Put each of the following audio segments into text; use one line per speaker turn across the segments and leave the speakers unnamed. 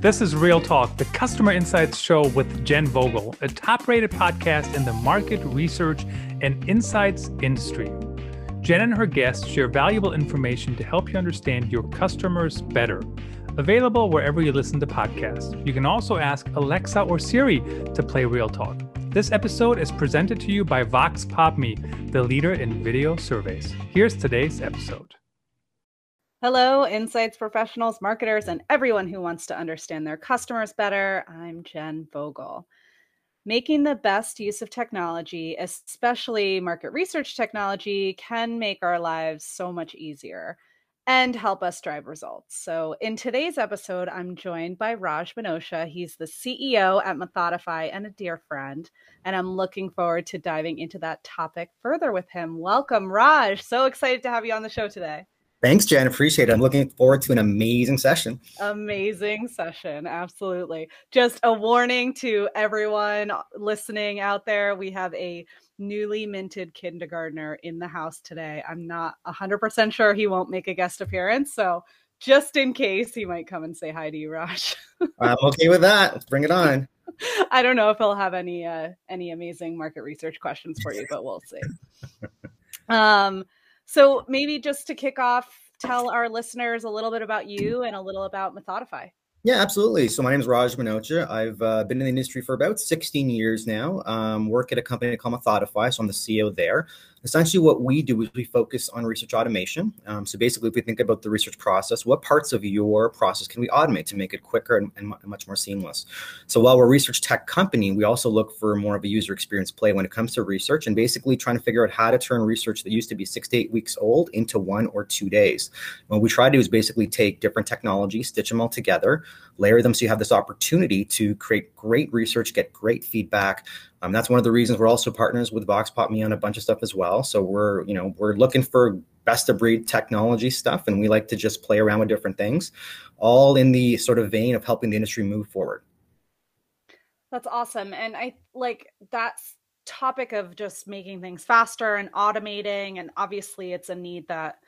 This is Real Talk, the customer insights show with Jen Vogel, a top rated podcast in the market research and insights industry. Jen and her guests share valuable information to help you understand your customers better. Available wherever you listen to podcasts. You can also ask Alexa or Siri to play Real Talk. This episode is presented to you by Vox Me, the leader in video surveys. Here's today's episode.
Hello, insights professionals, marketers, and everyone who wants to understand their customers better. I'm Jen Vogel. Making the best use of technology, especially market research technology, can make our lives so much easier and help us drive results. So, in today's episode, I'm joined by Raj Manocha. He's the CEO at Methodify and a dear friend. And I'm looking forward to diving into that topic further with him. Welcome, Raj. So excited to have you on the show today.
Thanks, Jen. Appreciate it. I'm looking forward to an amazing session.
Amazing session. Absolutely. Just a warning to everyone listening out there. We have a newly minted kindergartner in the house today. I'm not 100% sure he won't make a guest appearance. So, just in case, he might come and say hi to you, Raj.
I'm okay with that. Let's bring it on.
I don't know if he'll have any uh, any amazing market research questions for you, but we'll see. Um, so maybe just to kick off, tell our listeners a little bit about you and a little about Methodify.
Yeah, absolutely. So my name is Raj Manocha. I've uh, been in the industry for about 16 years now. Um, work at a company called Methodify, so I'm the CEO there essentially what we do is we focus on research automation. Um, so basically, if we think about the research process, what parts of your process can we automate to make it quicker and, and, much more seamless? So while we're a research tech company, we also look for more of a user experience play when it comes to research and basically trying to figure out how to turn research that used to be six to eight weeks old into one or two days. What we try to do is basically take different technologies, stitch them all together, layer them so you have this opportunity to create great research, get great feedback, um, that's one of the reasons we're also partners with VoxPopMe on a bunch of stuff as well. So we're, you know, we're looking for best of breed technology stuff, and we like to just play around with different things, all in the sort of vein of helping the industry move forward.
That's awesome, and I like that's topic of just making things faster and automating, and obviously it's a need that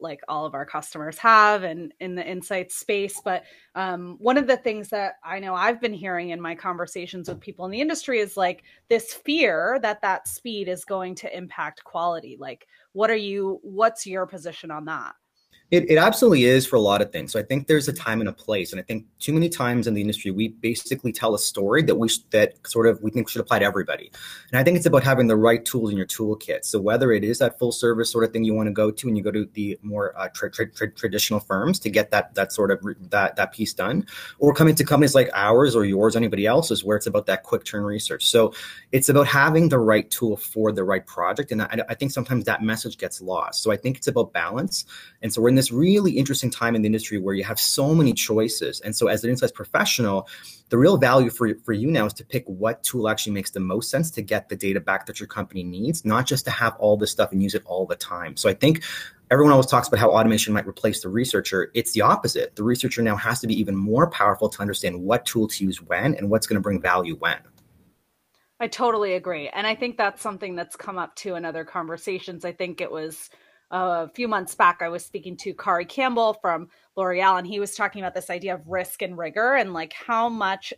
like all of our customers have and in the insights space but um, one of the things that i know i've been hearing in my conversations with people in the industry is like this fear that that speed is going to impact quality. Like what are you what's your position on that
it, it absolutely is for a lot of things. So I think there's a time and a place, and I think too many times in the industry we basically tell a story that we that sort of we think should apply to everybody. And I think it's about having the right tools in your toolkit. So whether it is that full service sort of thing you want to go to, and you go to the more uh, tra- tra- tra- traditional firms to get that that sort of that that piece done, or coming to companies like ours or yours, or anybody else's, where it's about that quick turn research. So it's about having the right tool for the right project, and I, I think sometimes that message gets lost. So I think it's about balance, and so we're in this really interesting time in the industry where you have so many choices. And so, as an insights professional, the real value for, for you now is to pick what tool actually makes the most sense to get the data back that your company needs, not just to have all this stuff and use it all the time. So, I think everyone always talks about how automation might replace the researcher. It's the opposite. The researcher now has to be even more powerful to understand what tool to use when and what's going to bring value when.
I totally agree. And I think that's something that's come up too in other conversations. I think it was a few months back, I was speaking to Kari Campbell from L'Oreal, and he was talking about this idea of risk and rigor and like how much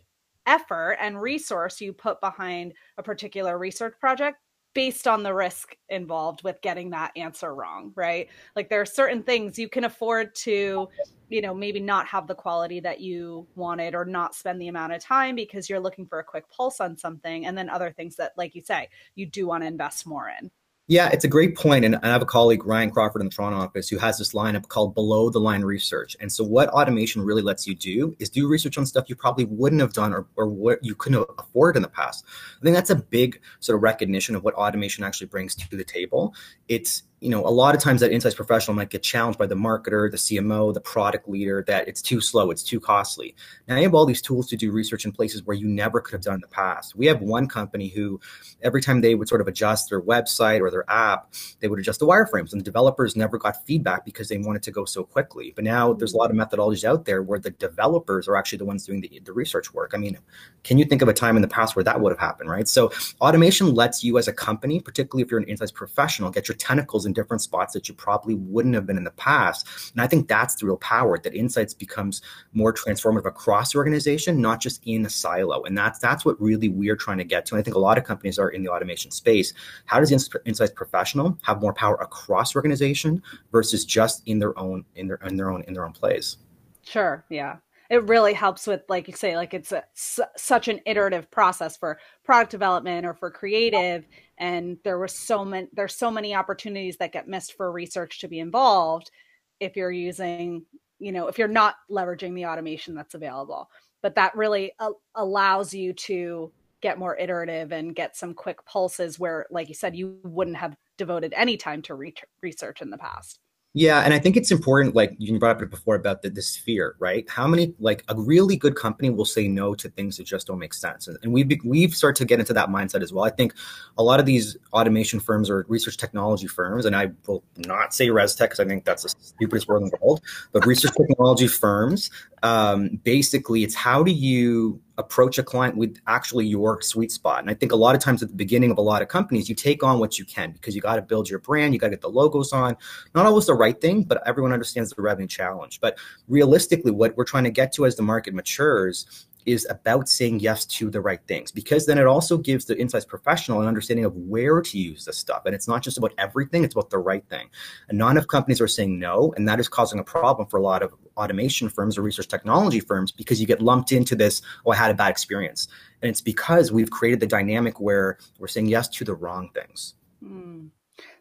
effort and resource you put behind a particular research project based on the risk involved with getting that answer wrong, right? Like there are certain things you can afford to, you know, maybe not have the quality that you wanted or not spend the amount of time because you're looking for a quick pulse on something. And then other things that, like you say, you do want to invest more in.
Yeah, it's a great point. And I have a colleague, Ryan Crawford, in the Toronto office, who has this lineup called below the line research. And so, what automation really lets you do is do research on stuff you probably wouldn't have done or, or what you couldn't afford in the past. I think that's a big sort of recognition of what automation actually brings to the table. It's you know, a lot of times that insights professional might get challenged by the marketer, the CMO, the product leader that it's too slow, it's too costly. Now you have all these tools to do research in places where you never could have done in the past. We have one company who every time they would sort of adjust their website or their app, they would adjust the wireframes and the developers never got feedback because they wanted to go so quickly. But now there's a lot of methodologies out there where the developers are actually the ones doing the, the research work. I mean, can you think of a time in the past where that would have happened, right? So automation lets you as a company, particularly if you're an insights professional, get your tentacles in different spots that you probably wouldn't have been in the past. And I think that's the real power that insights becomes more transformative across the organization, not just in a silo. And that's that's what really we're trying to get to. And I think a lot of companies are in the automation space. How does the insights professional have more power across organization versus just in their own in their in their own in their own place?
Sure. Yeah it really helps with like you say like it's a, such an iterative process for product development or for creative. And there was so many there's so many opportunities that get missed for research to be involved if you're using you know if you're not leveraging the automation that's available. But that really a- allows you to get more iterative and get some quick pulses where like you said you wouldn't have devoted any time to re- research in the past
yeah, and I think it's important. Like you brought up before about the, the sphere, right? How many like a really good company will say no to things that just don't make sense, and, and we've we've started to get into that mindset as well. I think a lot of these automation firms or research technology firms, and I will not say ResTech because I think that's the stupidest word in the world, but research technology firms um, basically it's how do you approach a client with actually your sweet spot? And i think a lot of times at the beginning of a lot of companies you take on what you can because you got to build your brand you got to get the logos on. Not always the right thing but everyone understands the revenue challenge. But realistically what we're trying to get to as the market matures is about saying yes to the right things because then it also gives the insights professional an understanding of where to use this stuff. And it's not just about everything, it's about the right thing. And not enough companies are saying no. And that is causing a problem for a lot of automation firms or research technology firms because you get lumped into this, oh, I had a bad experience. And it's because we've created the dynamic where we're saying yes to the wrong things. Mm,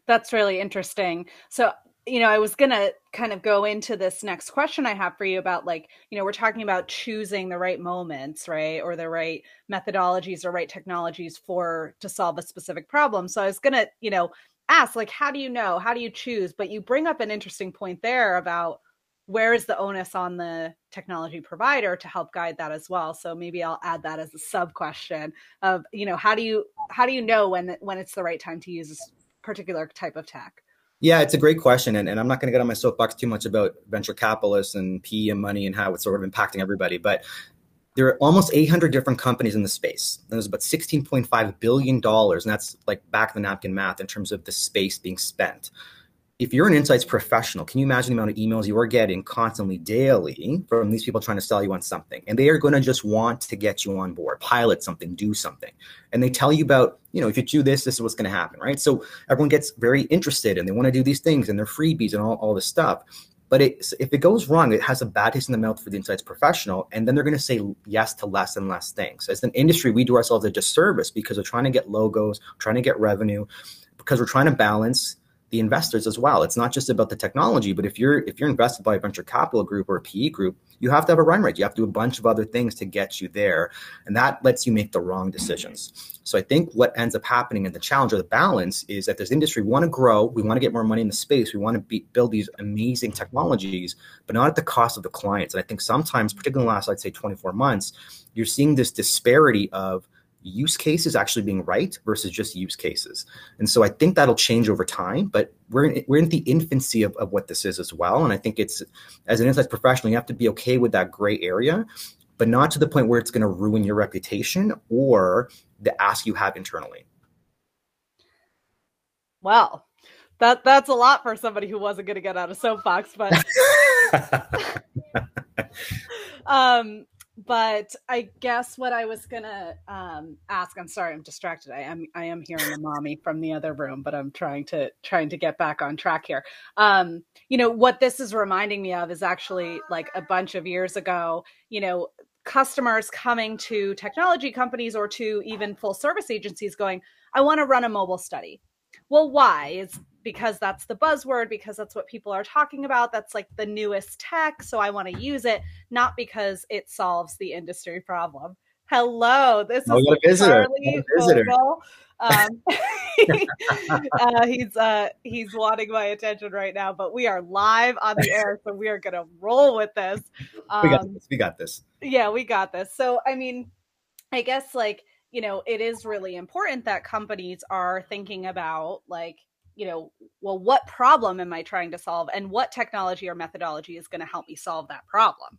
that's really interesting. So you know, I was going to kind of go into this next question I have for you about like, you know, we're talking about choosing the right moments, right? Or the right methodologies or right technologies for to solve a specific problem. So I was going to, you know, ask like how do you know? How do you choose? But you bring up an interesting point there about where is the onus on the technology provider to help guide that as well so maybe i'll add that as a sub question of you know how do you how do you know when when it's the right time to use this particular type of tech
yeah, it's a great question. And, and I'm not going to get on my soapbox too much about venture capitalists and PE and money and how it's sort of impacting everybody. But there are almost 800 different companies in the space. And There's about $16.5 billion. And that's like back of the napkin math in terms of the space being spent if you're an insights professional, can you imagine the amount of emails you are getting constantly daily from these people trying to sell you on something? And they are going to just want to get you on board, pilot something, do something. And they tell you about, you know, if you do this, this is what's going to happen, right? So everyone gets very interested and they want to do these things and they're freebies and all, all this stuff. But it, if it goes wrong, it has a bad taste in the mouth for the insights professional. And then they're going to say yes to less and less things. As an industry, we do ourselves a disservice because we're trying to get logos, trying to get revenue, because we're trying to balance the investors as well. It's not just about the technology, but if you're if you're invested by a venture capital group or a PE group, you have to have a run rate. You have to do a bunch of other things to get you there, and that lets you make the wrong decisions. So I think what ends up happening and the challenge or the balance is that this industry want to grow, we want to get more money in the space, we want to be, build these amazing technologies, but not at the cost of the clients. And I think sometimes, particularly in the last, I'd say, 24 months, you're seeing this disparity of use cases actually being right versus just use cases. And so I think that'll change over time, but we're in, we're in the infancy of, of what this is as well. And I think it's as an insights professional, you have to be okay with that gray area, but not to the point where it's going to ruin your reputation or the ask you have internally.
Well, that that's a lot for somebody who wasn't going to get out of soapbox, but um but I guess what I was gonna um, ask. I'm sorry, I'm distracted. I am I am hearing the mommy from the other room, but I'm trying to trying to get back on track here. Um, you know what this is reminding me of is actually like a bunch of years ago. You know, customers coming to technology companies or to even full service agencies, going, "I want to run a mobile study." Well, why? Is because that's the buzzword, because that's what people are talking about. That's like the newest tech. So I want to use it, not because it solves the industry problem. Hello, this oh, is Charlie Vogel. Um, uh, he's uh, he's wanting my attention right now, but we are live on the air, so we are gonna roll with this.
Um, we got um, this. We got this.
Yeah, we got this. So I mean, I guess like you know, it is really important that companies are thinking about like you know, well, what problem am I trying to solve and what technology or methodology is going to help me solve that problem?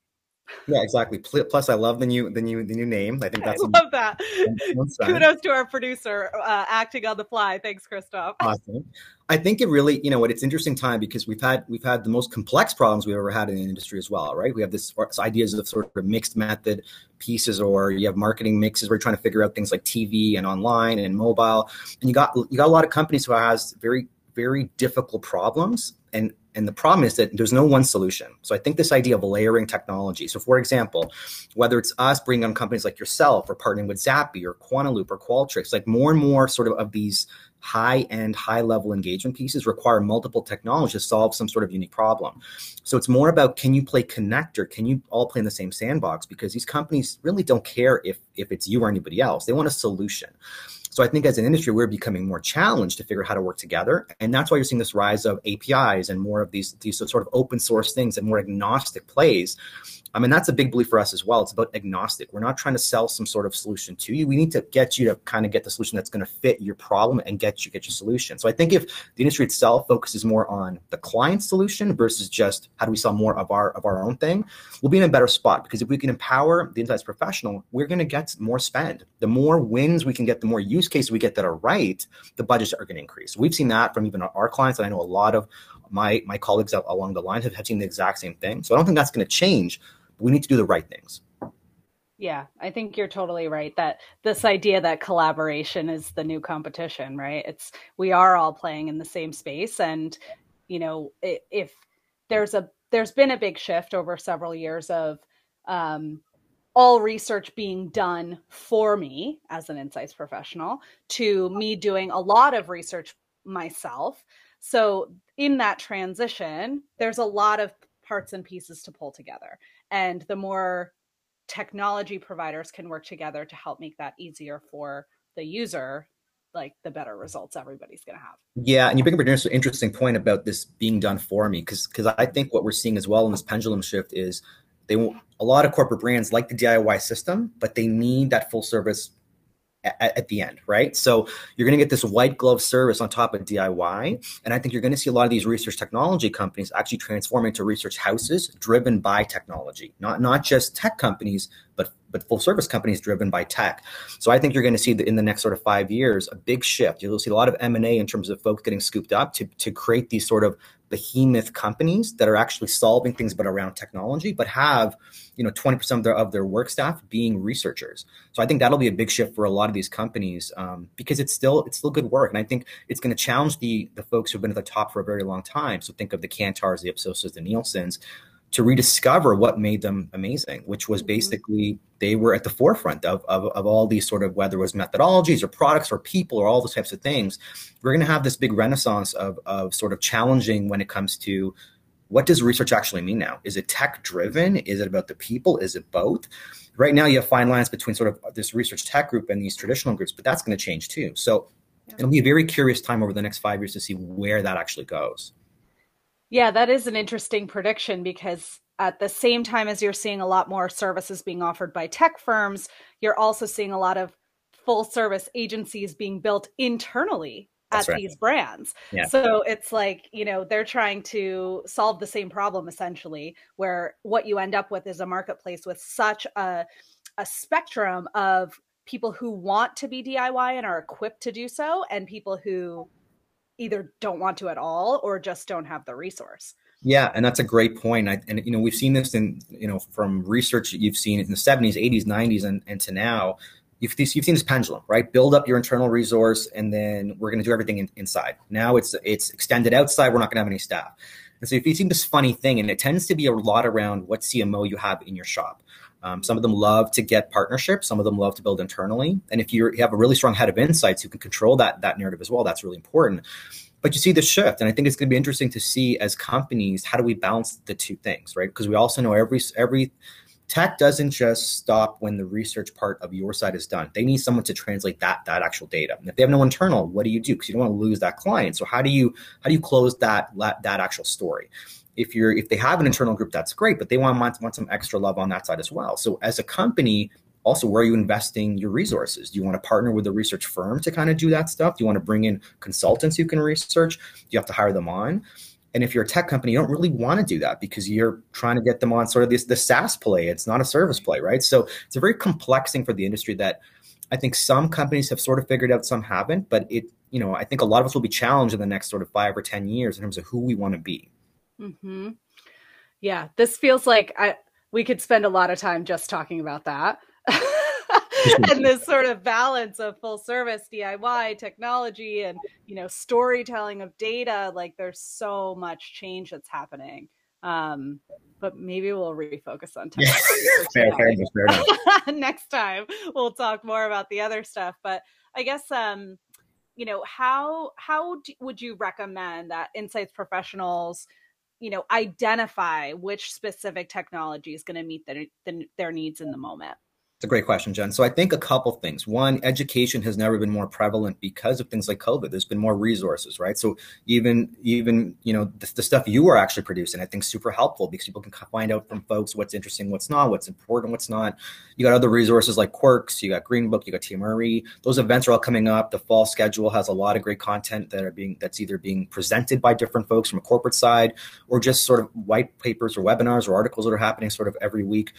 Yeah, exactly. Plus, I love the new the new the new name. I think that's
I love that. Kudos to our producer uh, acting on the fly. Thanks, Christoph.
Awesome. I think it really, you know, what it's interesting time because we've had we've had the most complex problems we've ever had in the industry as well, right? We have this ideas of sort of mixed method pieces, or you have marketing mixes. Where we're trying to figure out things like TV and online and mobile, and you got you got a lot of companies who has very very difficult problems and and the problem is that there's no one solution. So I think this idea of layering technology. So for example, whether it's us bringing on companies like yourself or partnering with Zappi or Quantilope or Qualtrics, like more and more sort of of these high end, high level engagement pieces require multiple technologies to solve some sort of unique problem. So it's more about can you play connector? Can you all play in the same sandbox? Because these companies really don't care if if it's you or anybody else. They want a solution. So I think as an industry, we're becoming more challenged to figure out how to work together. And that's why you're seeing this rise of APIs and more of these, these sort of open source things and more agnostic plays I mean, that's a big belief for us as well. It's about agnostic. We're not trying to sell some sort of solution to you. We need to get you to kind of get the solution that's going to fit your problem and get you get your solution. So I think if the industry itself focuses more on the client solution versus just how do we sell more of our of our own thing, we'll be in a better spot because if we can empower the insights professional, we're going to get more spend. The more wins we can get, the more use cases we get that are right, the budgets are going to increase. We've seen that from even our clients, and I know a lot of my my colleagues along the line have, have seen the exact same thing. So I don't think that's going to change we need to do the right things.
Yeah, I think you're totally right that this idea that collaboration is the new competition, right? It's we are all playing in the same space and you know, if there's a there's been a big shift over several years of um, all research being done for me as an insights professional to me doing a lot of research myself. So in that transition, there's a lot of parts and pieces to pull together and the more technology providers can work together to help make that easier for the user like the better results everybody's going to have.
Yeah and you bring up an interesting point about this being done for me because because i think what we're seeing as well in this pendulum shift is they a lot of corporate brands like the diy system but they need that full service at, at, the end, right? So you're going to get this white glove service on top of DIY. And I think you're going to see a lot of these research technology companies actually transform into research houses driven by technology, not, not just tech companies, but but full service companies driven by tech. So I think you're going to see that in the next sort of five years a big shift. You'll see a lot of M and A in terms of folks getting scooped up to to create these sort of behemoth companies that are actually solving things but around technology, but have you know 20% of their of their work staff being researchers. So I think that'll be a big shift for a lot of these companies um, because it's still it's still good work, and I think it's going to challenge the the folks who've been at the top for a very long time. So think of the Kantars, the Ipsoses, the Nielsen's to rediscover what made them amazing, which was mm-hmm. basically they were at the forefront of, of, of, all these sort of whether it was methodologies or products or people or all those types of things. We're going to have this big renaissance of, of sort of challenging when it comes to what does research actually mean now? Is it tech driven? Is it about the people? Is it both? Right now, you have fine lines between sort of this research tech group and these traditional groups, but that's going to change too. So yeah. it'll be a very curious time over the next five years to see where that actually goes.
Yeah, that is an interesting prediction because at the same time as you're seeing a lot more services being offered by tech firms, you're also seeing a lot of full service agencies being built internally at right. these brands. Yeah. So it's like, you know, they're trying to solve the same problem essentially, where what you end up with is a marketplace with such a a spectrum of people who want to be DIY and are equipped to do so and people who either don't want to at all or just don't have the resource.
Yeah, and that's a great point. I, and you know, we've seen this in you know from research that you've seen in the 70s, 80s, 90s, and, and to now. You've, you've seen this pendulum, right? Build up your internal resource, and then we're going to do everything in, inside. Now it's it's extended outside. We're not going to have any staff. And so if you see this funny thing, and it tends to be a lot around what CMO you have in your shop. Um, some of them love to get partnerships. Some of them love to build internally. And if you have a really strong head of insights who can control that that narrative as well, that's really important. But you see the shift, and I think it's going to be interesting to see as companies how do we balance the two things, right? Because we also know every every tech doesn't just stop when the research part of your side is done. They need someone to translate that that actual data. And if they have no internal, what do you do? Because you don't want to lose that client. So how do you how do you close that that actual story? If you're if they have an internal group that's great but they want, want want some extra love on that side as well so as a company also where are you investing your resources do you want to partner with a research firm to kind of do that stuff do you want to bring in consultants who can research do you have to hire them on And if you're a tech company, you don't really want to do that because you're trying to get them on sort of this the SaaS play. It's not a service play, right? So it's a very complex thing for the industry that I think some companies have sort of figured out, some haven't. But it, you know, I think a lot of us will be challenged in the next sort of five or ten years in terms of who we want to be.
Mm-hmm. Yeah, this feels like I we could spend a lot of time just talking about that. and this sort of balance of full service DIY technology and you know storytelling of data like there's so much change that's happening. Um but maybe we'll refocus on tech fair, fair, fair next time we'll talk more about the other stuff. But i guess um you know how how do, would you recommend that insights professionals you know identify which specific technology is going to meet their, their needs in the moment
it's a great question, Jen. So I think a couple things. One, education has never been more prevalent because of things like COVID. There's been more resources, right? So even even you know the, the stuff you are actually producing, I think super helpful because people can find out from folks what's interesting, what's not, what's important, what's not. You got other resources like Quirks, you got Greenbook, you got TMRE. Those events are all coming up. The fall schedule has a lot of great content that are being that's either being presented by different folks from a corporate side or just sort of white papers or webinars or articles that are happening sort of every week.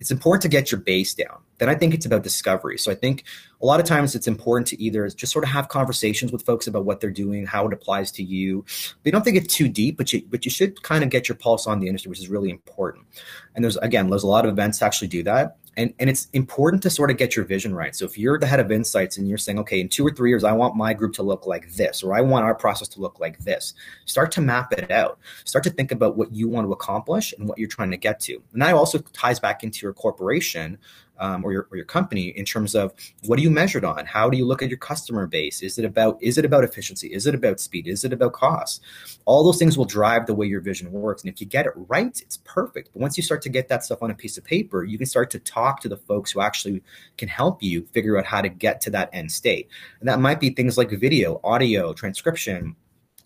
It's important to get your base down then I think it's about discovery. So I think a lot of times it's important to either just sort of have conversations with folks about what they're doing, how it applies to you. But you don't think it's too deep, but you but you should kind of get your pulse on the industry, which is really important. And there's again, there's a lot of events actually do that and and it's important to sort of get your vision right so if you're the head of insights and you're saying okay in two or three years i want my group to look like this or i want our process to look like this start to map it out start to think about what you want to accomplish and what you're trying to get to and that also ties back into your corporation um, or, your, or your company in terms of what are you measured on? How do you look at your customer base? Is it about is it about efficiency? Is it about speed? Is it about cost? All those things will drive the way your vision works. And if you get it right it's perfect. But once you start to get that stuff on a piece of paper you can start to talk to the folks who actually can help you figure out how to get to that end state. And that might be things like video audio transcription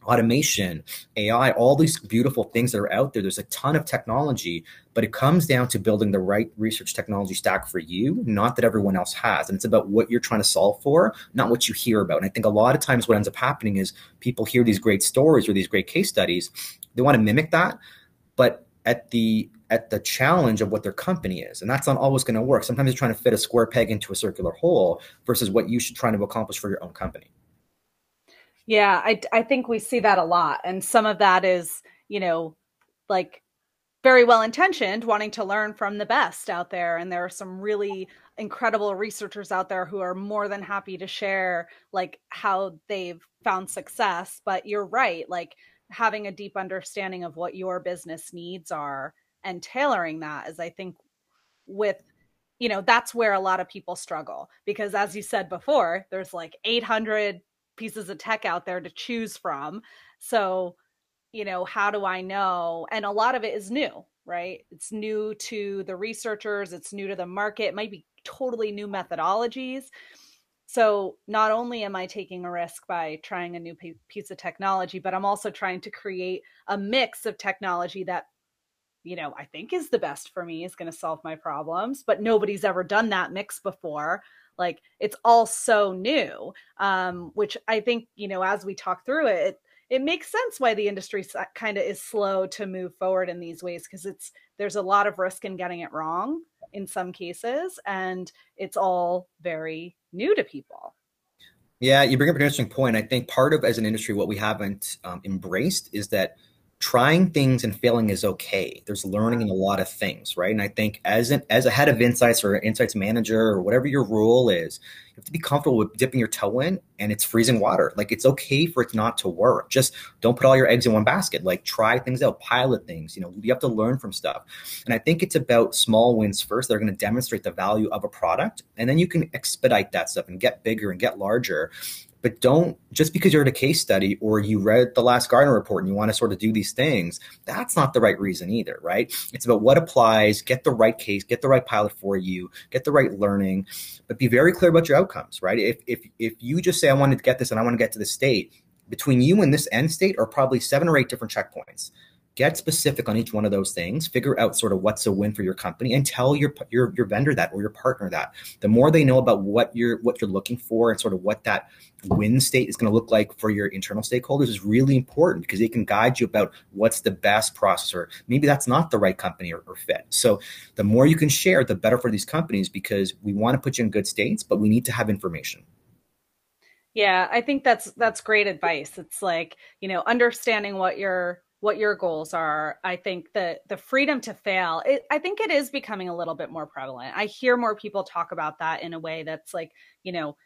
automation, AI, all these beautiful things that are out there. There's a ton of technology, but it comes down to building the right research technology stack for you, not that everyone else has. And it's about what you're trying to solve for, not what you hear about. And I think a lot of times what ends up happening is people hear these great stories or these great case studies, they want to mimic that, but at the at the challenge of what their company is. And that's not always going to work. Sometimes you're trying to fit a square peg into a circular hole versus what you should try to accomplish for your own company.
Yeah, I, I think we see that a lot. And some of that is, you know, like very well intentioned, wanting to learn from the best out there. And there are some really incredible researchers out there who are more than happy to share like how they've found success. But you're right, like having a deep understanding of what your business needs are and tailoring that is, I think, with you know that's where a lot of people struggle because as you said before there's like 800 pieces of tech out there to choose from. So, you know, how do I know? And a lot of it is new, right? It's new to the researchers, it's new to the market, it might be totally new methodologies. So, not only am I taking a risk by trying a new piece of technology, but I'm also trying to create a mix of technology that you know, I think is the best for me, is going to solve my problems, but nobody's ever done that mix before like it's all so new um, which i think you know as we talk through it it, makes sense why the industry kind of is slow to move forward in these ways because it's there's a lot of risk in getting it wrong in some cases and it's all very new to people.
Yeah you bring up an interesting point. I think part of as an industry what we haven't um, embraced is that trying things and failing is okay. There's learning in a lot of things, right? And I think as an as a head of insights or insights manager or whatever your role is, you have to be comfortable with dipping your toe in and it's freezing water. Like it's okay for it not to work. Just don't put all your eggs in one basket. Like try things out, pilot things. You know, you have to learn from stuff. And I think it's about small wins first that are going to demonstrate the value of a product, and then you can expedite that stuff and get bigger and get larger but don't just because you're at a case study or you read the last Gartner report and you want to sort of do these things, that's not the right reason either, right? It's about what applies, get the right case, get the right pilot for you, get the right learning, but be very clear about your outcomes, right? If if if you just say I want to get this and I want to get to the state, between you and this end state are probably seven or eight different checkpoints get specific on each one of those things figure out sort of what's a win for your company and tell your your, your vendor that or your partner that. The more they know about what you're what you're looking for and sort of what that win state is going to look like for your internal stakeholders is really important because they can guide you about what's the best process or maybe that's not the right company or, or fit. So the more you can share the better for these companies because we want to put you in good states but we need to have information.
Yeah i think that's that's great advice. It's like you know understanding what your what your goals are. I think that the freedom to fail it, i think it is becoming a little bit more prevalent. I hear more people talk about that in a way that's like you know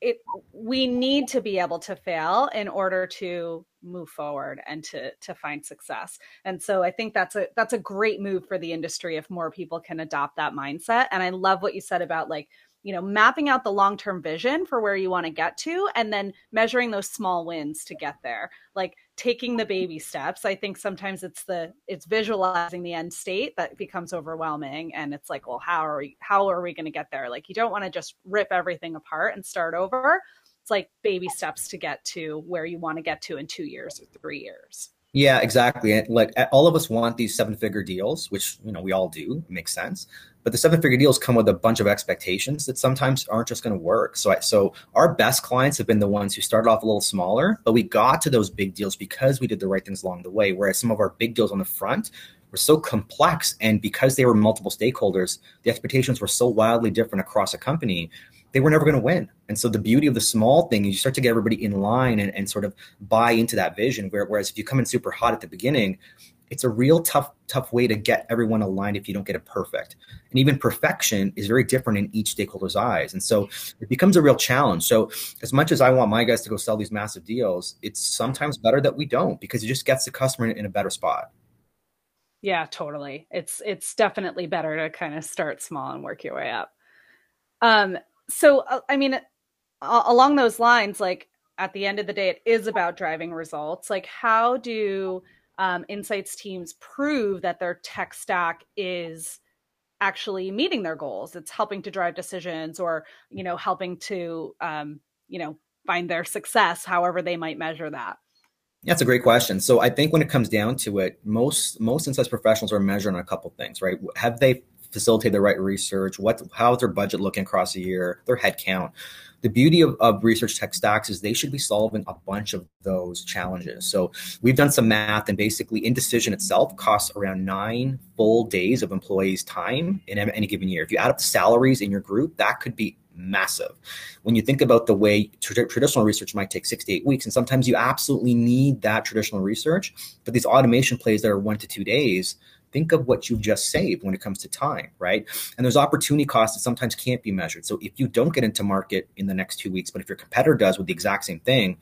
it we need to be able to fail in order to move forward and to to find success. And so i think that's a that's a great move for the industry if more people can adopt that mindset. And i love what you said about like you know mapping out the long-term vision for where you want to get to and then measuring those small wins to get there. Like taking the baby steps. I think sometimes it's the it's visualizing the end state that becomes overwhelming and it's like well how are we how are we going to get there? Like you don't want to just rip everything apart and start over. It's like baby steps to get to where you want to get to in 2 years or 3 years
yeah, exactly. Like all of us want these seven figure deals, which you know we all do. Makes sense. But the seven figure deals come with a bunch of expectations that sometimes aren't just going to work. So, I, so our best clients have been the ones who started off a little smaller, but we got to those big deals because we did the right things along the way. Whereas some of our big deals on the front were so complex, and because they were multiple stakeholders, the expectations were so wildly different across a company they were never going to win. And so the beauty of the small thing is you start to get everybody in line and, and sort of buy into that vision. Whereas if you come in super hot at the beginning, it's a real tough tough way to get everyone aligned if you don't get it perfect. And even perfection is very different in each stakeholder's eyes. And so it becomes a real challenge. So as much as i want my guys to go sell these massive deals it's sometimes better that we don't because it just gets the customer in, a better spot.
Yeah totally. It's it's definitely better to kind of start small and work your way up. Um so uh, i mean along those lines like at the end of the day it is about driving results like how do um, insights teams prove that their tech stack is actually meeting their goals it's helping to drive decisions or you know helping to um, you know find their success however they might measure that
that's a great question. So I think when it comes down to it, most most insights professionals are measuring a couple things, right? Have they facilitate the right research? What how's their budget looking across a year? Their headcount. The beauty of, of research tech stacks is they should be solving a bunch of those challenges. So we've done some math, and basically, indecision itself costs around nine full days of employees' time in any given year. If you add up the salaries in your group, that could be massive. When you think about the way tra- traditional research might take six to eight weeks, and sometimes you absolutely need that traditional research, but these automation plays that are one to two days think of what you've just saved when it comes to time, right? And there's opportunity costs that sometimes can't be measured. So if you don't get into market in the next two weeks, but if your competitor does with the exact same thing,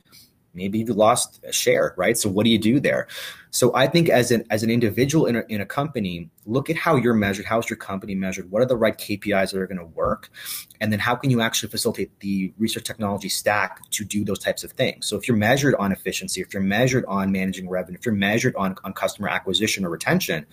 maybe you've lost a share, right? So what do you do there? So I think as an as an individual in a, in a company, look at how you're measured. How's your company measured? What are the right KPIs that are going to work? And then how can you actually facilitate the research technology stack to do those types of things? So if you're measured on efficiency, if you're measured on managing revenue, if you're measured on, on customer acquisition or retention,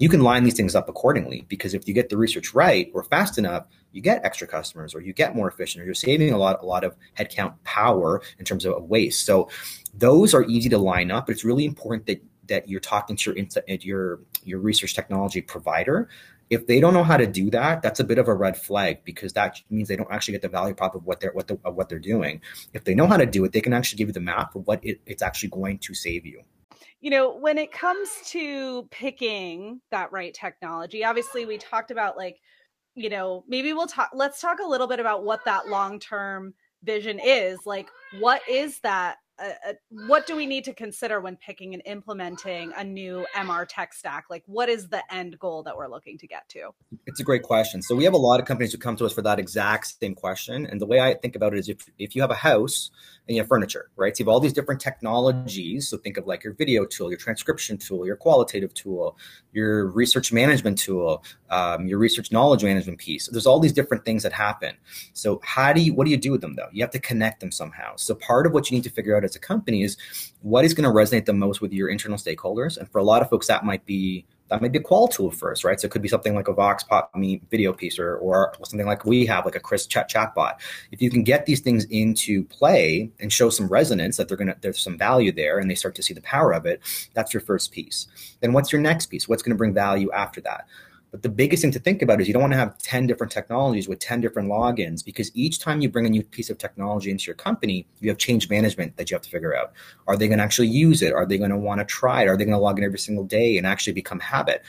you can line these things up accordingly because if you get the research right or fast enough, you get extra customers or you get more efficient or you're saving a lot, a lot of headcount power in terms of waste. So those are easy to line up, but it's really important that that you're talking to your your your research technology provider. If they don't know how to do that, that's a bit of a red flag because that means they don't actually get the value prop of what they're what the, of what they're doing. If they know how to do it, they can actually give you the map of what it, it's actually going to save you
you know, when it comes to picking that right technology, obviously we talked about like, you know, maybe we'll talk, let's talk a little bit about what that long term vision is. Like, what is that what do we need to consider when picking and implementing a new MR tech stack? Like, what is the end goal that we're looking to get to?
It's a great question. So we have a lot of companies who come to us for that exact same question. And the way I think about it is if, if you have a house and you have furniture, right? So you have all these different technologies. So think of like your video tool, your transcription tool, your qualitative tool, your research management tool, um, your research knowledge management piece. There's all these different things that happen. So how do you, what do you do with them though? You have to connect them somehow. So part of what you need to figure out as a company is what is going to resonate the most with your internal stakeholders. And for a lot of folks, that might be that might be a qual tool first, right? So it could be something like a Vox Pop Me video piece or, or something like we have, like a Chris chat chatbot. If you can get these things into play and show some resonance that they're gonna there's some value there and they start to see the power of it, that's your first piece. Then what's your next piece? What's gonna bring value after that? But the biggest thing to think about is you don't want to have 10 different technologies with 10 different logins because each time you bring a new piece of technology into your company, you have change management that you have to figure out. Are they going to actually use it? Are they going to want to try it? Are they going to log in every single day and actually become habit?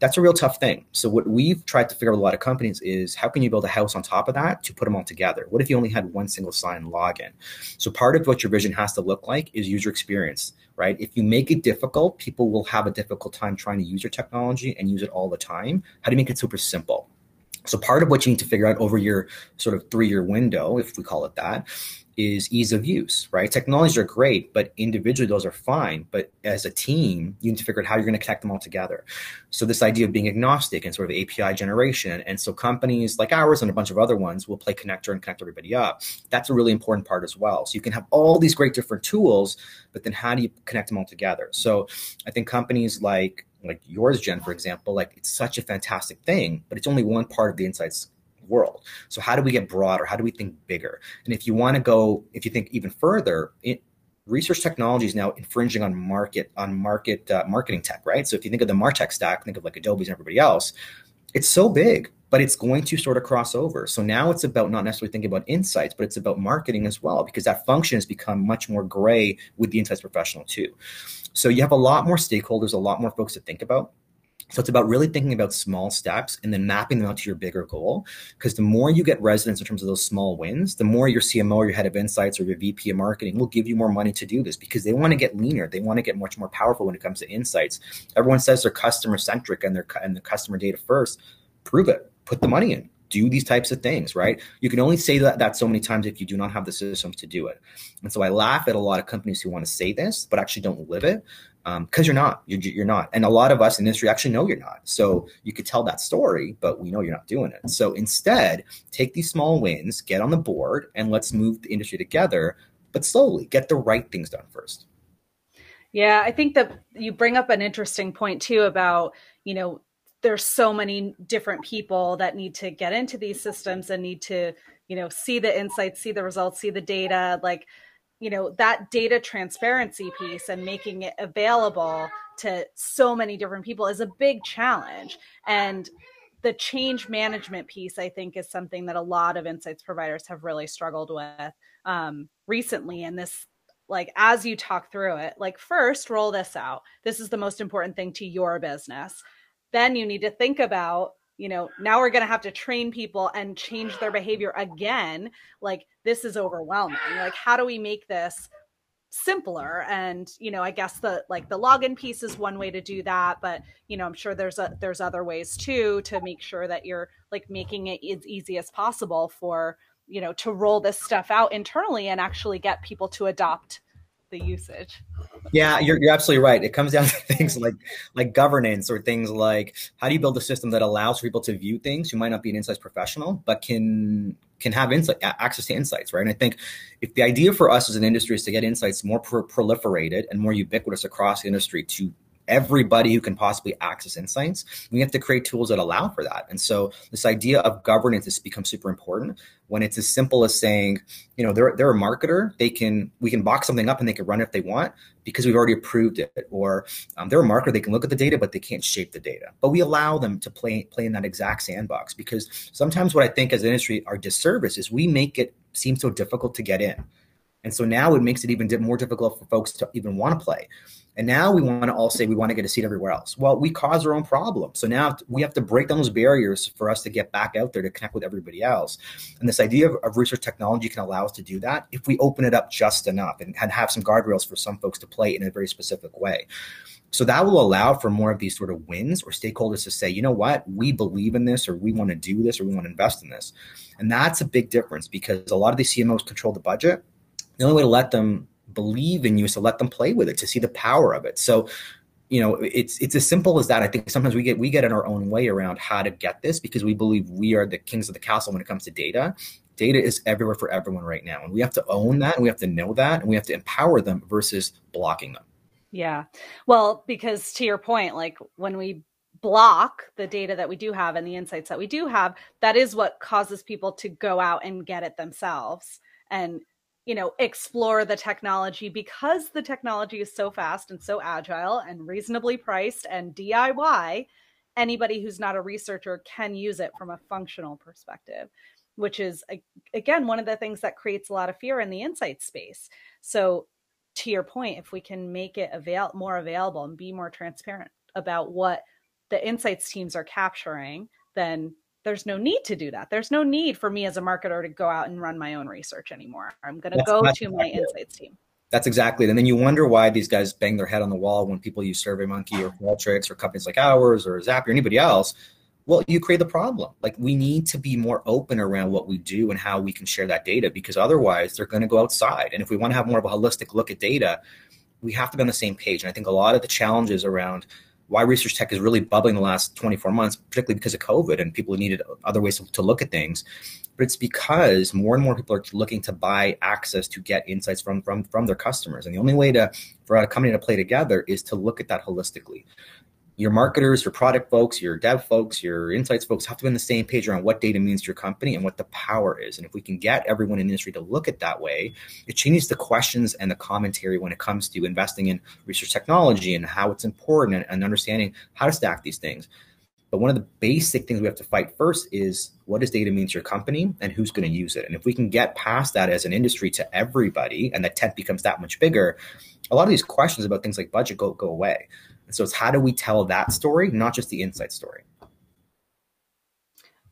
That's a real tough thing. So what we've tried to figure out with a lot of companies is how can you build a house on top of that to put them all together? What if you only had one single sign login? So part of what your vision has to look like is user experience, right? If you make it difficult, people will have a difficult time trying to use your technology and use it all the time. How do you make it super simple? So part of what you need to figure out over your sort of three-year window, if we call it that, is ease of use, right? Technologies are great, but individually those are fine. But as a team, you need to figure out how you're going to connect them all together. So this idea of being agnostic and sort of API generation. And so companies like ours and a bunch of other ones will play connector and connect everybody up. That's a really important part as well. So you can have all these great different tools, but then how do you connect them all together? So I think companies like like yours, Jen, for example, like it's such a fantastic thing, but it's only one part of the insights world. So how do we get broader? How do we think bigger? And if you want to go, if you think even further, it, research technology is now infringing on market on market uh, marketing tech, right? So if you think of the Martech stack, think of like Adobe's and everybody else. It's so big, but it's going to sort of cross over. So now it's about not necessarily thinking about insights, but it's about marketing as well, because that function has become much more gray with the insights professional too. So you have a lot more stakeholders, a lot more folks to think about. So it's about really thinking about small steps and then mapping them out to your bigger goal. Because the more you get resonance in terms of those small wins, the more your CMO or your head of insights or your VP of marketing will give you more money to do this because they want to get leaner. They want to get much more powerful when it comes to insights. Everyone says they're customer centric and they're and the customer data first. Prove it. Put the money in. Do these types of things, right? You can only say that, that so many times if you do not have the systems to do it. And so I laugh at a lot of companies who want to say this, but actually don't live it because um, you're not. You're, you're not. And a lot of us in industry actually know you're not. So you could tell that story but we know you're not doing it. So instead take these small wins get on the board and let's move the industry together but slowly get the right things done first.
Yeah i think that you bring up an interesting point too about you know there's so many different people that need to get into these systems and need to you know see the insights see the results see the data like you know that data transparency piece and making it available to so many different people is a big challenge. And the change management piece i think is something that a lot of insights providers have really struggled with um, recently. And this like as you talk through it like first roll this out. This is the most important thing to your business then you need to think about you know now we're going to have to train people and change their behavior again. Like this is overwhelming. Like how do we make this simpler? And you know i guess the like the login piece is one way to do that but you know i'm sure there's a there's other ways too to make sure that you're like making it as easy as possible for you know to roll this stuff out internally and actually get people to adopt the usage.
Yeah, you're, you're absolutely right. It comes down to things like like governance or things like how do you build a system that allows people to view things who might not be an insights professional but can can have insight access to insights, right? And I think if the idea for us as an industry is to get insights more proliferated and more ubiquitous across the industry to everybody who can possibly access insights. We have to create tools that allow for that. And so this idea of governance has become super important when it's as simple as saying, you know, they're, they're a marketer. They can, we can box something up and they can run it if they want because we've already approved it. Or um, they're a marketer. They can look at the data, but they can't shape the data. But we allow them to play, play in that exact sandbox because sometimes what I think as an industry, our disservice is we make it seem so difficult to get in. And so now it makes it even more difficult for folks to even want to play. And now we want to all say we want to get a seat everywhere else. Well, we cause our own problem. So now we have to break down those barriers for us to get back out there to connect with everybody else. And this idea of, of research technology can allow us to do that if we open it up just enough and, and have some guardrails for some folks to play in a very specific way. So that will allow for more of these sort of wins or stakeholders to say, you know what, we believe in this or we want to do this or we want to invest in this. And that's a big difference because a lot of these CMOs control the budget. The only way to let them believe in you is to let them play with it to see the power of it so you know it's it's as simple as that i think sometimes we get we get in our own way around how to get this because we believe we are the kings of the castle when it comes to data data is everywhere for everyone right now. And we have to own that and we have to know that and we have to empower them versus blocking them.
Yeah. Well, because to your point, like when we block the data that we do have and the insights that we do have, that is what causes people to go out and get it themselves and you know explore the technology because the technology is so fast and so agile and reasonably priced and DIY anybody who's not a researcher can use it from a functional perspective which is again one of the things that creates a lot of fear in the insight space. So to your point if we can make it avail- more available and be more transparent about what the insights teams are capturing then there's no need to do that there's no need for me as a marketer to go out and run my own research anymore i'm going to go to my insights team
that's exactly it. And then you wonder why these guys bang their head on the wall when people use SurveyMonkey or Qualtrics or companies like ours or Zapier or anybody else. Well, you create the problem. Like we need to be more open around what we do and how we can share that data because otherwise they're going to go outside. And if we want to have more of a holistic look at data, we have to be on the same page. And I think a lot of the challenges around why research tech is really bubbling the last 24 months, particularly because of COVID and people needed other ways to, to look at things, but it's because more and more people are looking to buy access to get insights from from from their customers. And the only way to for a company to play together is to look at that holistically your marketers, your product folks, your dev folks, your insights folks have to be on the same page around what data means to your company and what the power is. And if we can get everyone in the industry to look at that way, it changes the questions and the commentary when it comes to investing in research technology and how it's important and, and understanding how to stack these things. But one of the basic things we have to fight first is what does data mean to your company and who's going to use it? And if we can get past that as an industry to everybody and that tent becomes that much bigger, a lot of these questions about things like budget go, go away. And so it's how do we tell that story, not just the insight story?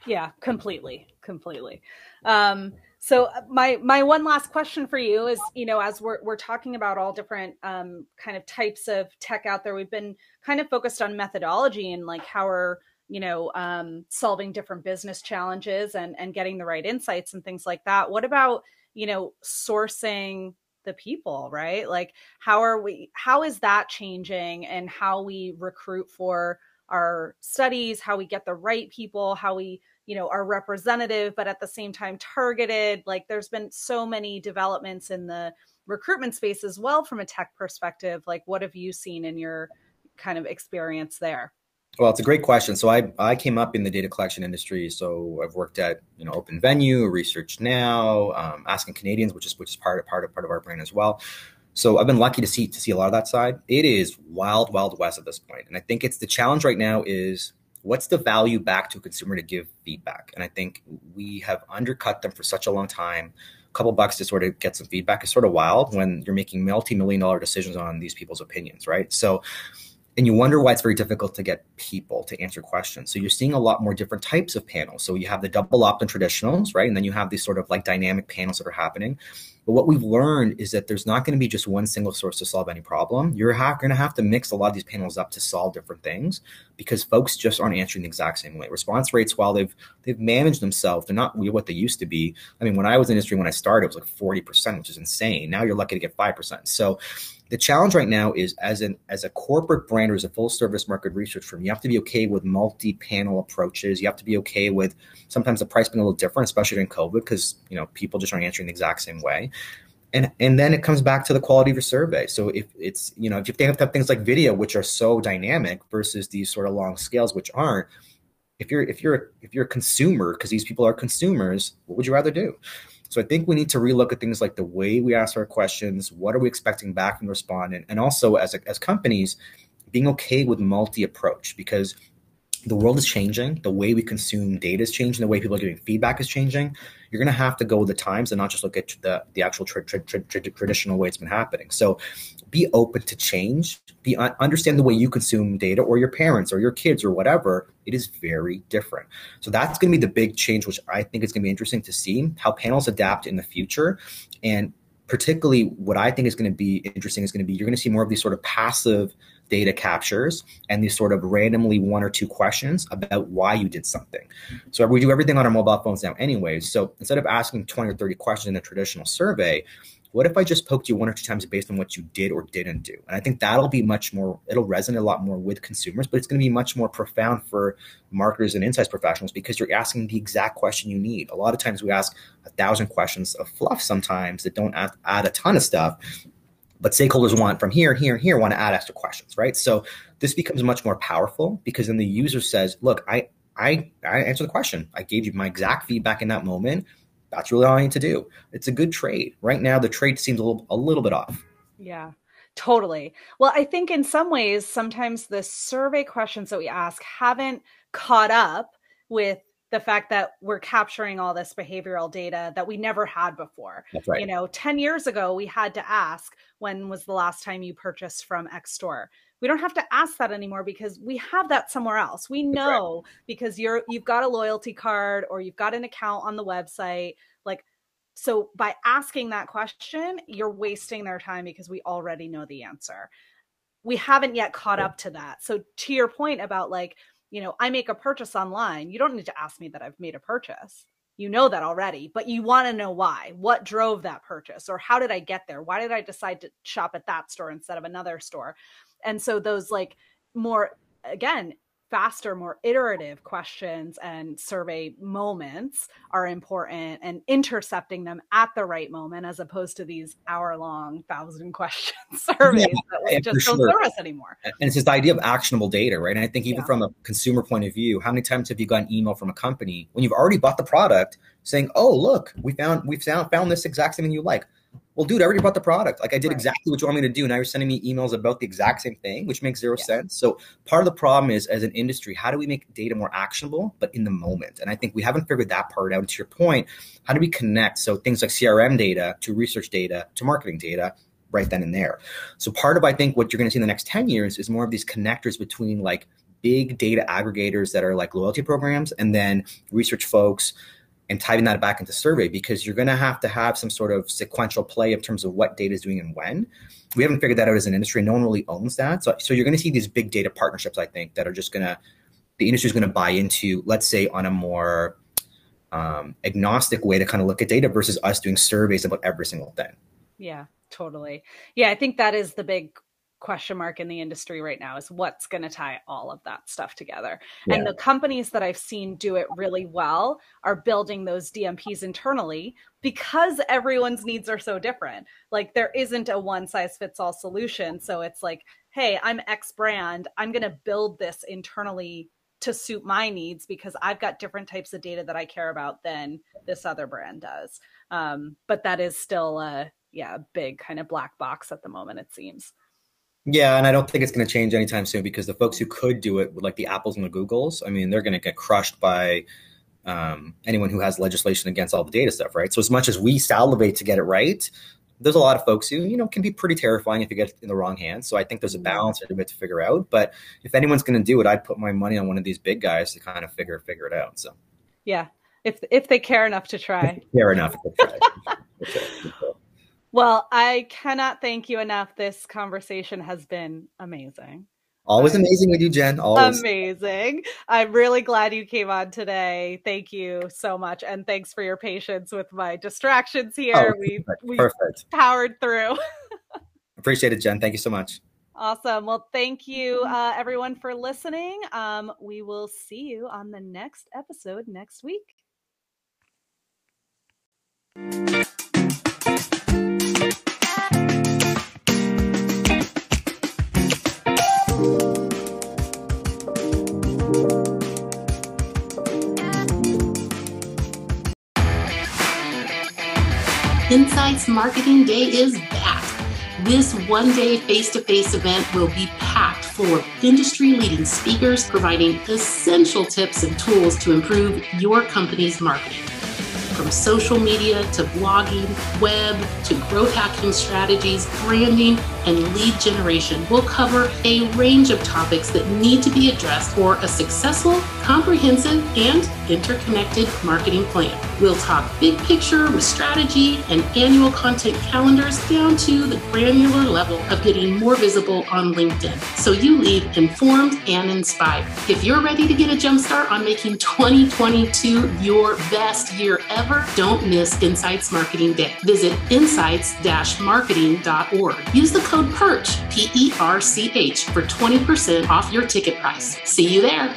Yeah, completely, completely. Um, so uh, my my one last question for you is, you know, as we're we're talking about all different um, kind of types of tech out there, we've been kind of focused on methodology and like how we're you know um, solving different business challenges and and getting the right insights and things like that. What about you know sourcing the people, right? Like how are we? How is that changing and how we recruit for our studies? How we get the right people? How we you know are representative but at the same time targeted like there's been so many developments in the recruitment space as well from a tech perspective like what have you seen in your kind of experience there
well, it's a great question. So I, I came up in the data collection industry. So I've worked at you know Open Venue, Research Now, um, Asking Canadians, which is which is part of part of part of our brand as well. So I've been lucky to see to see a lot of that side. It is wild, wild west at this point. and I think it's the challenge right now is what's the value back to a consumer to give feedback? And I think we have undercut them for such a long time. A couple bucks to sort of get some feedback is sort of wild when you're making multi-million dollar decisions on these people's opinions, right? So and you wonder why it's very difficult to get people to answer questions. So you're seeing a lot more different types of panels. So you have the double opt-in traditionals, right? And then you have these sort of like dynamic panels that are happening. But what we've learned is that there's not going to be just one single source to solve any problem. You're going to have to mix a lot of these panels up to solve different things because folks just aren't answering the exact same way. Response rates, while they've they've managed themselves, they're not what they used to be. I mean, when I was in industry when I started, it was like 40%, which is insane. Now you're lucky to get 5%. So the challenge right now is as an as a corporate brand or as a full service market research firm, you have to be okay with multi-panel approaches. You have to be okay with sometimes the price being a little different, especially during COVID, because you know people just aren't answering the exact same way. And and then it comes back to the quality of your survey. So if it's you know if they have to have things like video, which are so dynamic, versus these sort of long scales, which aren't. If you're if you're if you're a consumer, because these people are consumers, what would you rather do? So I think we need to relook at things like the way we ask our questions, what are we expecting back from the respondent, and also as a, as companies being okay with multi approach because the world is changing. The way we consume data is changing. The way people are giving feedback is changing. You're going to have to go the times and not just look at the, the actual tra- tra- tra- traditional way it's been happening. So be open to change. Be uh, understand the way you consume data, or your parents, or your kids, or whatever. It is very different. So that's going to be the big change, which I think is going to be interesting to see how panels adapt in the future, and particularly what I think is going to be interesting is going to be you're going to see more of these sort of passive data captures and these sort of randomly one or two questions about why you did something. So we do everything on our mobile phones now anyways. So instead of asking 20 or 30 questions in a traditional survey, what if I just poked you one or two times based on what you did or didn't do? And I think that'll be much more, it'll resonate a lot more with consumers, but it's going to be much more profound for marketers and insights professionals because you're asking the exact question you need. A lot of times we ask a thousand questions of fluff sometimes that don't add, add a ton of stuff but stakeholders want from here, here, here want to add extra questions, right? So this becomes much more powerful because then the user says, "Look, I I I answered the question. I gave you my exact feedback in that moment. That's really all I need to do. It's a good trade. Right now, the trade seems a little a little bit off.
Yeah. Totally. Well, I think in some ways, sometimes the survey questions that we ask haven't caught up with the fact that we're capturing all this behavioral data that we never had before.
That's right.
You know, 10 years ago, we had to ask, when was the last time you purchased from X store? we don't have to ask that anymore because we have that somewhere else we know right. because you're you've got a loyalty card or you've got an account on the website like so by asking that question you're wasting their time because we already know the answer we haven't yet caught up to that so to your point about like you know i make a purchase online. You don't need to ask me that i've made a purchase. You know that already but you want to know why. What drove that purchase? Or how did i get there? Why did i decide to shop at that store instead of another store? And so those like more again faster more iterative questions and survey moments are important and intercepting them at the right moment as opposed to these hour long thousand question surveys yeah, that just don't sure. serve us anymore
and it's this idea of actionable data right and i think even yeah. from a consumer point of view how many times have you got an email from a company when you've already bought the product saying oh look we found we found found this exact thing you like well, dude, I already bought the product. Like I did right. exactly what you want me to do. and Now you're sending me emails about the exact same thing, which makes zero yeah. sense. So part of the problem is as an industry, how do we make data more actionable, but in the moment? And I think we haven't figured that part out. And to your point, how do we connect? So things like CRM data to research data to marketing data right then and there. So part of I think what you're going to see in the next 10 years is more of these connectors between like big data aggregators that are like loyalty programs and then research folks and typing that back into survey because you're going to have to have some sort of sequential play in terms of what data is doing and when. We haven't figured that out as an industry. No one really owns that. So, so you're going to see these big data partnerships, I think, that are just going to, the industry is going to buy into, let's say, on a more um, agnostic way to kind of look at data versus us doing surveys about every single thing.
Yeah, totally. Yeah, I think that is the big question mark in the industry right now is what's going to tie all of that stuff together. Yeah. And the companies that I've seen do it really well are building those DMPs internally because everyone's needs are so different. Like there isn't a one size fits all solution. So it's like, hey, I'm X brand. I'm going to build this internally to suit my needs because I've got different types of data that I care about than this other brand does. Um, but that is still a yeah, big kind of black box at the moment, it seems.
Yeah, and I don't think it's going to change anytime soon because the folks who could do it, like the Apples and the Googles, I mean, they're going to get crushed by um, anyone who has legislation against all the data stuff, right? So as much as we salivate to get it right, there's a lot of folks who you know can be pretty terrifying if you get in the wrong hands. So I think there's a balance a bit to figure out. But if anyone's going to do it, I'd put my money on one of these big guys to kind of figure figure it out. So
yeah, if if they care enough to try,
care enough to try.
Well, I cannot thank you enough. This conversation has been amazing.
Always amazing with you, Jen. Always
amazing. I'm really glad you came on today. Thank you so much, and thanks for your patience with my distractions here. Oh, we we perfect. powered through.
Appreciate it, Jen. Thank you so much.
Awesome. Well, thank you, uh, everyone, for listening. Um, we will see you on the next episode next week.
Insights Marketing Day is back. This one day face to face event will be packed full of industry leading speakers providing essential tips and tools to improve your company's marketing from social media to blogging, web to growth hacking strategies, branding, and lead generation. We'll cover a range of topics that need to be addressed for a successful, comprehensive, and interconnected marketing plan. We'll talk big picture with strategy and annual content calendars down to the granular level of getting more visible on LinkedIn so you leave informed and inspired. If you're ready to get a jumpstart on making 2022 your best year ever, don't miss Insights Marketing Day. Visit insights-marketing.org. Use the code PERCH, P E R C H, for 20% off your ticket price. See you there.